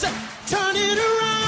Turn it around.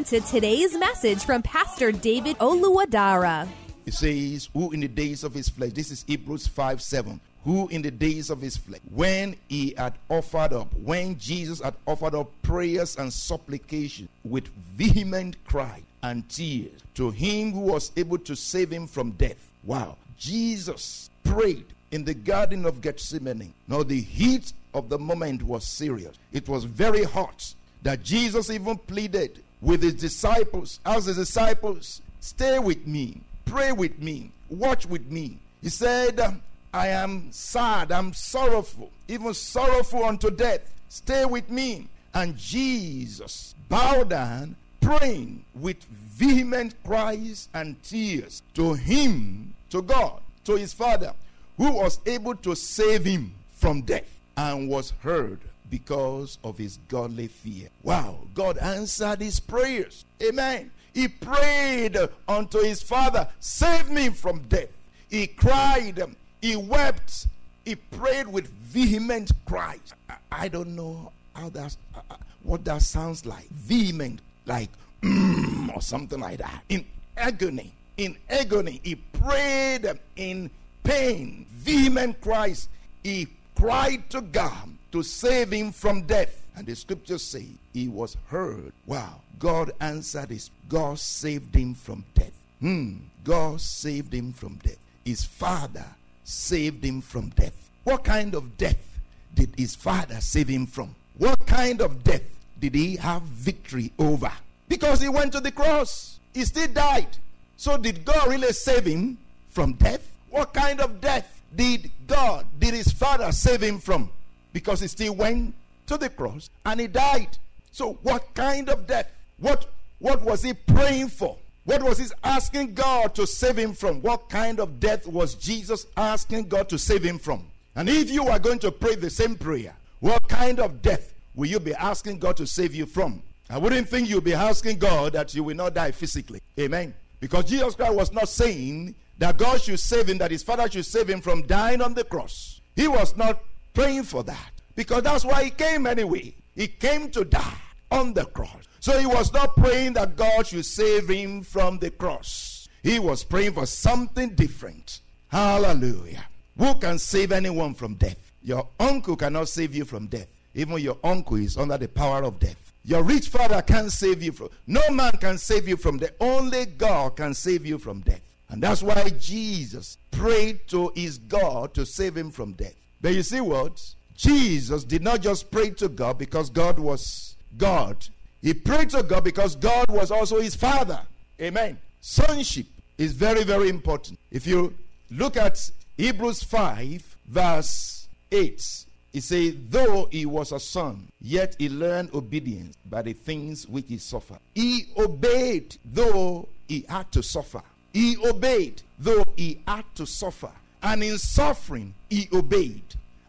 to today's message from Pastor David Oluwadara. It says, Who in the days of his flesh, this is Hebrews 5 7. Who in the days of his flesh, when he had offered up, when Jesus had offered up prayers and supplication with vehement cry and tears to him who was able to save him from death. Wow. Jesus prayed in the Garden of Gethsemane. Now, the heat of the moment was serious, it was very hot that Jesus even pleaded with his disciples, as his disciples, stay with me, pray with me, watch with me. He said, I am sad, I'm sorrowful, even sorrowful unto death. Stay with me. And Jesus bowed down, praying with vehement cries and tears to him, to God, to his Father, who was able to save him from death and was heard because of his godly fear. Wow, God answered his prayers. Amen. He prayed unto his father, Save me from death. He cried, he wept, he prayed with vehement cries. I, I don't know how that's uh, what that sounds like. Vehement, like mm, or something like that. In agony, in agony, he prayed in pain, vehement cries. He cried to God to save him from death. And the scriptures say he was heard. Wow. God answered his God saved him from death. Hmm. God saved him from death. His father saved him from death. What kind of death did his father save him from? What kind of death did he have victory over? Because he went to the cross. He still died. So did God really save him from death? What kind of death did God, did his father save him from? because he still went to the cross and he died. So what kind of death? What what was he praying for? What was he asking God to save him from? What kind of death was Jesus asking God to save him from? And if you are going to pray the same prayer, what kind of death will you be asking God to save you from? I wouldn't think you'll be asking God that you will not die physically. Amen. Because Jesus Christ was not saying that God should save him, that his father should save him from dying on the cross. He was not praying for that because that's why he came anyway. He came to die on the cross. So he was not praying that God should save him from the cross. He was praying for something different. Hallelujah. Who can save anyone from death? Your uncle cannot save you from death. Even your uncle is under the power of death. Your rich father can't save you from no man can save you from death. Only God can save you from death. And that's why Jesus prayed to his God to save him from death. But you see what? Jesus did not just pray to God because God was God. He prayed to God because God was also his father. Amen. Sonship is very, very important. If you look at Hebrews 5, verse 8, it says, Though he was a son, yet he learned obedience by the things which he suffered. He obeyed, though he had to suffer. He obeyed, though he had to suffer. And in suffering, he obeyed.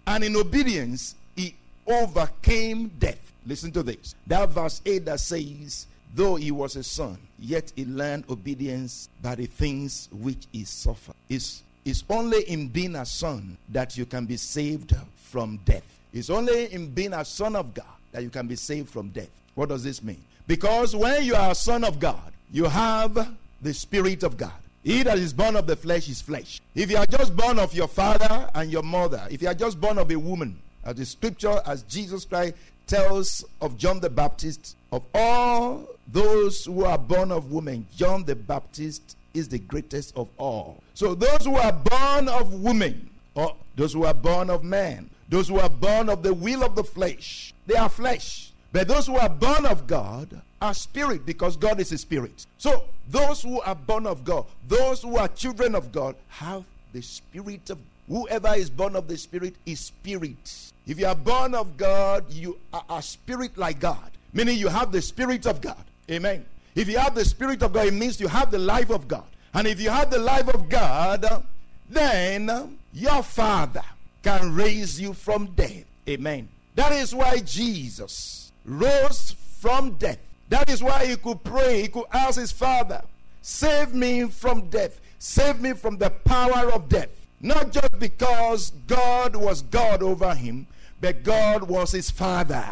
And in obedience, he overcame death. Listen to this. That verse 8 that says, Though he was a son, yet he learned obedience by the things which he suffered. Is It's only in being a son that you can be saved from death. It's only in being a son of God that you can be saved from death. What does this mean? Because when you are a son of God, you have the Spirit of God. He that is born of the flesh is flesh. If you are just born of your father and your mother, if you are just born of a woman, as the scripture, as Jesus Christ tells of John the Baptist, of all those who are born of women, John the Baptist is the greatest of all. So those who are born of women, or those who are born of man, those who are born of the will of the flesh, they are flesh. But those who are born of God are spirit because God is a spirit. So those who are born of God, those who are children of God, have the spirit of whoever is born of the spirit is spirit. If you are born of God, you are a spirit like God, meaning you have the spirit of God. Amen. If you have the spirit of God, it means you have the life of God. And if you have the life of God, then your father can raise you from death. Amen. That is why Jesus rose from death. That is why he could pray. He could ask his father, Save me from death. Save me from the power of death. Not just because God was God over him, but God was his father.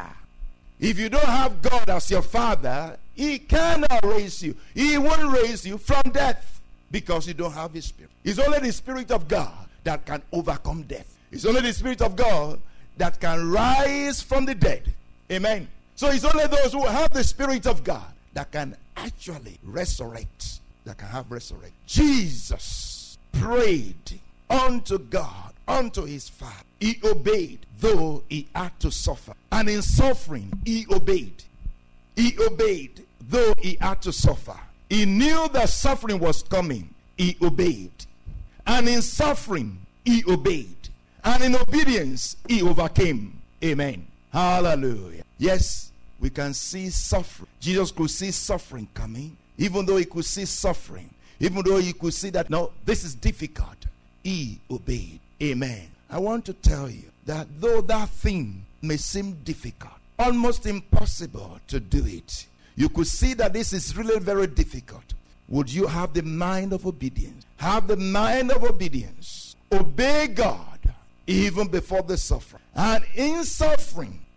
If you don't have God as your father, he cannot raise you. He won't raise you from death because you don't have his spirit. It's only the spirit of God that can overcome death. It's only the spirit of God that can rise from the dead. Amen. So it's only those who have the Spirit of God that can actually resurrect, that can have resurrect. Jesus prayed unto God, unto his Father. He obeyed, though he had to suffer. And in suffering, he obeyed. He obeyed, though he had to suffer. He knew that suffering was coming. He obeyed. And in suffering, he obeyed. And in obedience, he overcame. Amen. Hallelujah. Yes, we can see suffering. Jesus could see suffering coming, even though he could see suffering, even though he could see that, no, this is difficult. He obeyed. Amen. I want to tell you that though that thing may seem difficult, almost impossible to do it, you could see that this is really very difficult. Would you have the mind of obedience? Have the mind of obedience. Obey God even before the suffering. And in suffering,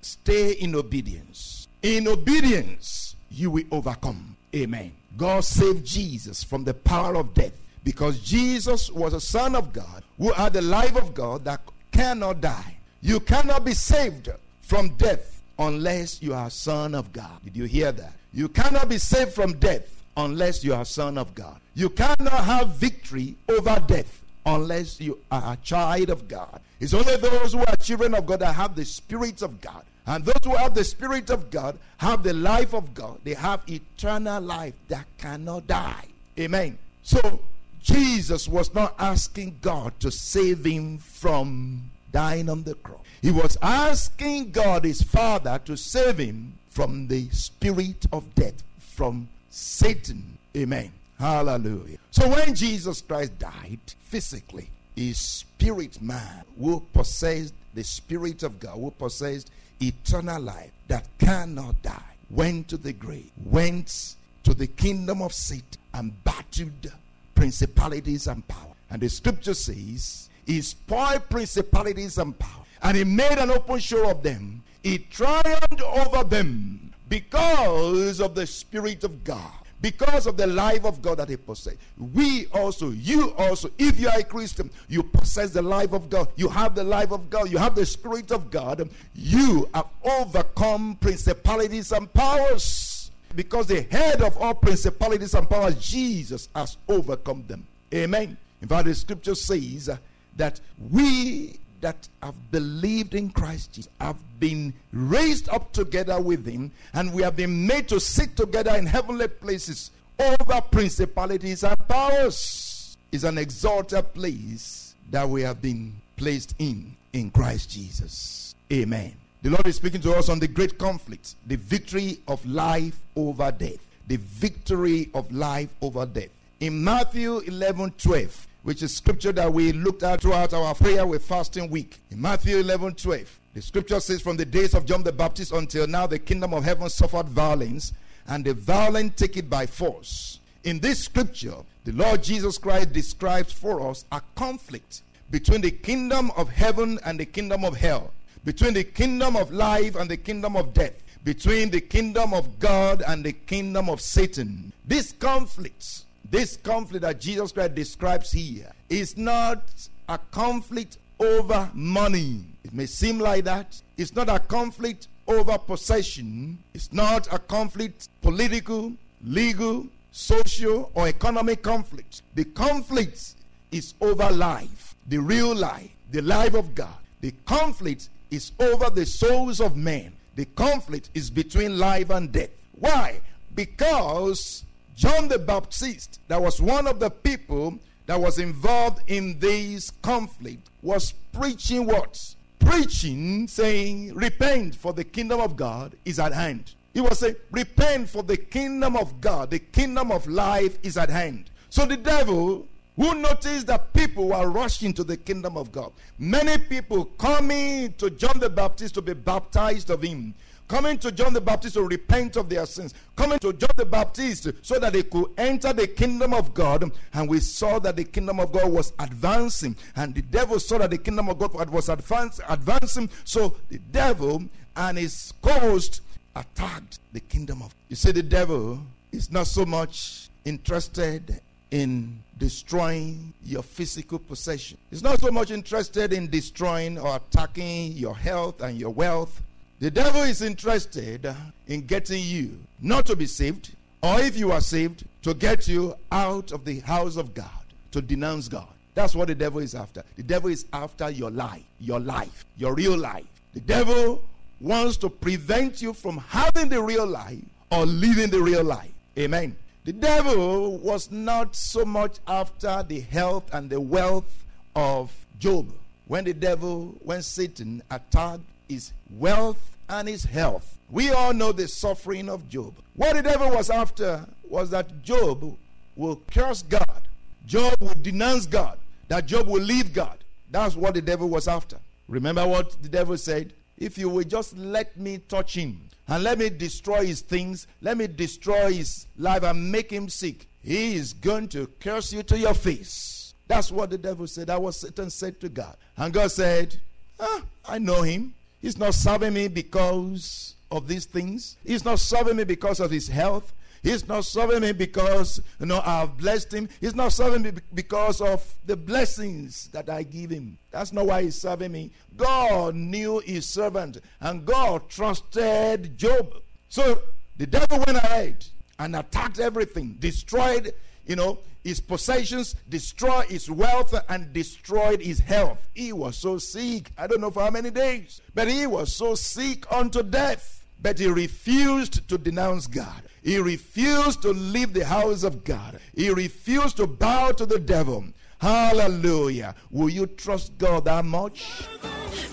stay in obedience. In obedience, you will overcome. Amen. God saved Jesus from the power of death because Jesus was a son of God who had the life of God that cannot die. You cannot be saved from death unless you are a son of God. Did you hear that? You cannot be saved from death unless you are a son of God. You cannot have victory over death unless you are a child of God. It's only those who are children of God that have the Spirit of God. And those who have the Spirit of God have the life of God. They have eternal life that cannot die. Amen. So, Jesus was not asking God to save him from dying on the cross. He was asking God, his Father, to save him from the spirit of death, from Satan. Amen. Hallelujah. So when Jesus Christ died physically, his spirit man who possessed the spirit of God, who possessed eternal life that cannot die, went to the grave, went to the kingdom of Satan and battled principalities and power. And the scripture says, He spoiled principalities and power, and He made an open show of them. He triumphed over them because of the Spirit of God because of the life of God that he possessed. We also, you also, if you are a Christian, you possess the life of God. You have the life of God. You have the Spirit of God. You have overcome principalities and powers. Because the head of all principalities and powers, Jesus, has overcome them. Amen. In fact, the scripture says that we that have believed in Christ Jesus have been raised up together with him, and we have been made to sit together in heavenly places over principalities and powers. Is an exalted place that we have been placed in in Christ Jesus. Amen. The Lord is speaking to us on the great conflict, the victory of life over death. The victory of life over death. In Matthew 11 12, which is scripture that we looked at throughout our prayer with fasting week. In Matthew 11 12, the scripture says, From the days of John the Baptist until now, the kingdom of heaven suffered violence, and the violent take it by force. in this scripture, the Lord Jesus Christ describes for us a conflict between the kingdom of heaven and the kingdom of hell, between the kingdom of life and the kingdom of death, between the kingdom of God and the kingdom of Satan. This conflict, this conflict that Jesus Christ describes here, is not a conflict over money. It may seem like that. It's not a conflict over possession. It's not a conflict, political, legal, social, or economic conflict. The conflict is over life, the real life, the life of God. The conflict is over the souls of men. The conflict is between life and death. Why? Because John the Baptist, that was one of the people that was involved in this conflict, was preaching what? Preaching, saying, Repent, for the kingdom of God is at hand. He was saying, Repent, for the kingdom of God, the kingdom of life is at hand. So the devil, who noticed that people were rushing to the kingdom of God, many people coming to John the Baptist to be baptized of him, coming to John the Baptist to repent of their sins, coming to John the Baptist so that they could enter the kingdom of God. And we saw that the kingdom of God was advancing, and the devil saw that the kingdom of God was advance, advancing. So the devil and his co-host attacked the kingdom of. You see, the devil is not so much interested in destroying your physical possession. He's not so much interested in destroying or attacking your health and your wealth. The devil is interested in getting you not to be saved, or if you are saved, to get you out of the house of God, to denounce God. That's what the devil is after. The devil is after your life, your life, your real life. The devil wants to prevent you from having the real life or living the real life. Amen. The devil was not so much after the health and the wealth of Job. When the devil, when Satan attacked his wealth and his health, we all know the suffering of Job. What the devil was after was that Job will curse God, Job will denounce God, that Job will leave God. That's what the devil was after. Remember what the devil said? If you will just let me touch him, and let me destroy his things, let me destroy his life and make him sick. He is going to curse you to your face. That's what the devil said. That was Satan said to God. And God said, ah, I know him. He's not serving me because of these things. He's not serving me because of his health. He's not serving me because you know I've blessed him. He's not serving me because of the blessings that I give him. That's not why he's serving me. God knew his servant and God trusted Job. So the devil went ahead and attacked everything, destroyed, you know, his possessions, destroyed his wealth, and destroyed his health. He was so sick. I don't know for how many days, but he was so sick unto death. But he refused to denounce God. He refused to leave the house of God. He refused to bow to the devil. Hallelujah. Will you trust God that much?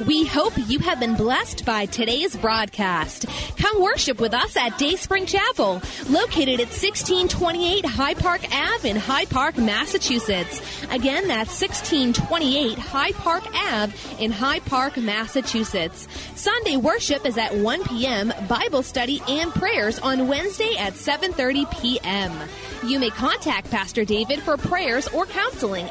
We hope you have been blessed by today's broadcast. Come worship with us at Dayspring Chapel, located at 1628 Hyde Park Ave in Hyde Park, Massachusetts. Again, that's 1628 Hyde Park Ave in Hyde Park, Massachusetts. Sunday worship is at 1 p.m., Bible study and prayers on Wednesday at 7:30 p.m. You may contact Pastor David for prayers or counseling